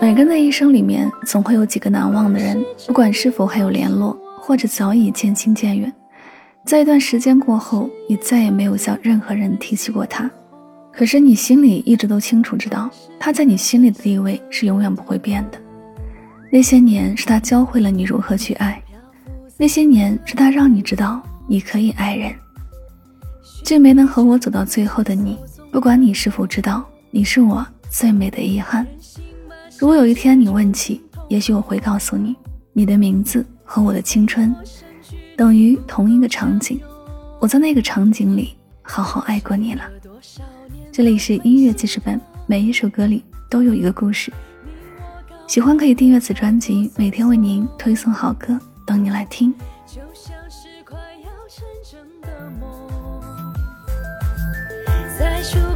每个人的一生里面，总会有几个难忘的人，不管是否还有联络，或者早已渐行渐远。在一段时间过后，你再也没有向任何人提起过他，可是你心里一直都清楚知道，他在你心里的地位是永远不会变的。那些年是他教会了你如何去爱，那些年是他让你知道你可以爱人。最没能和我走到最后的你，不管你是否知道，你是我最美的遗憾。如果有一天你问起，也许我会告诉你，你的名字和我的青春，等于同一个场景。我在那个场景里好好爱过你了。这里是音乐记事本，每一首歌里都有一个故事。喜欢可以订阅此专辑，每天为您推送好歌，等你来听。在触碰的